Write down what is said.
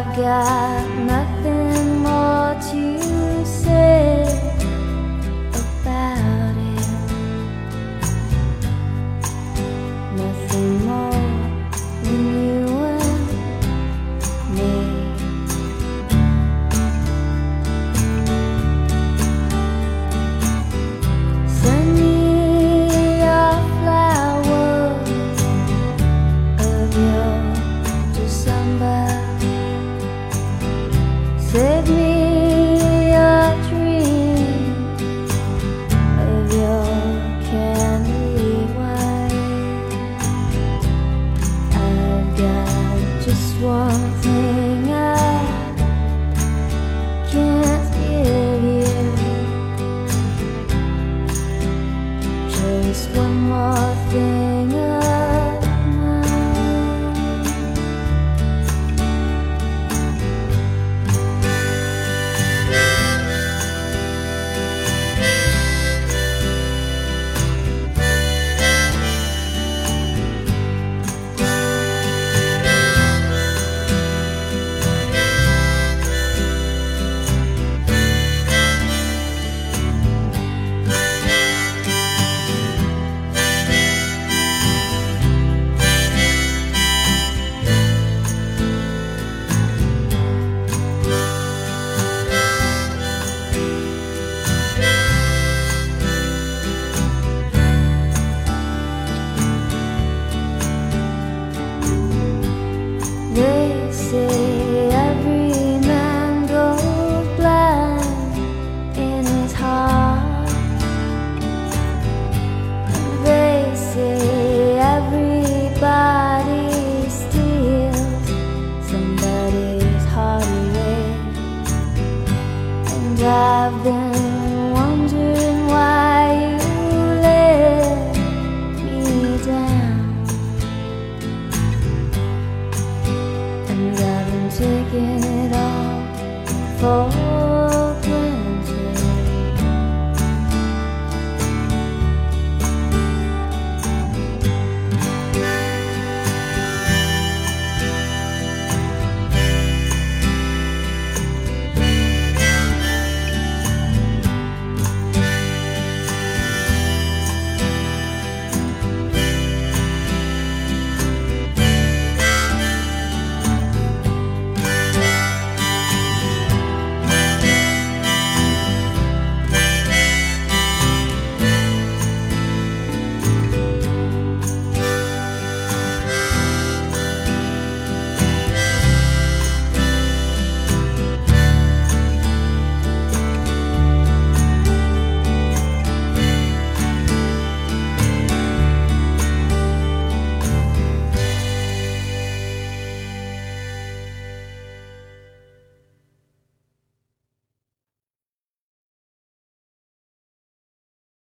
I've got nothing. just one thing I can't give you. Just one more thing I there.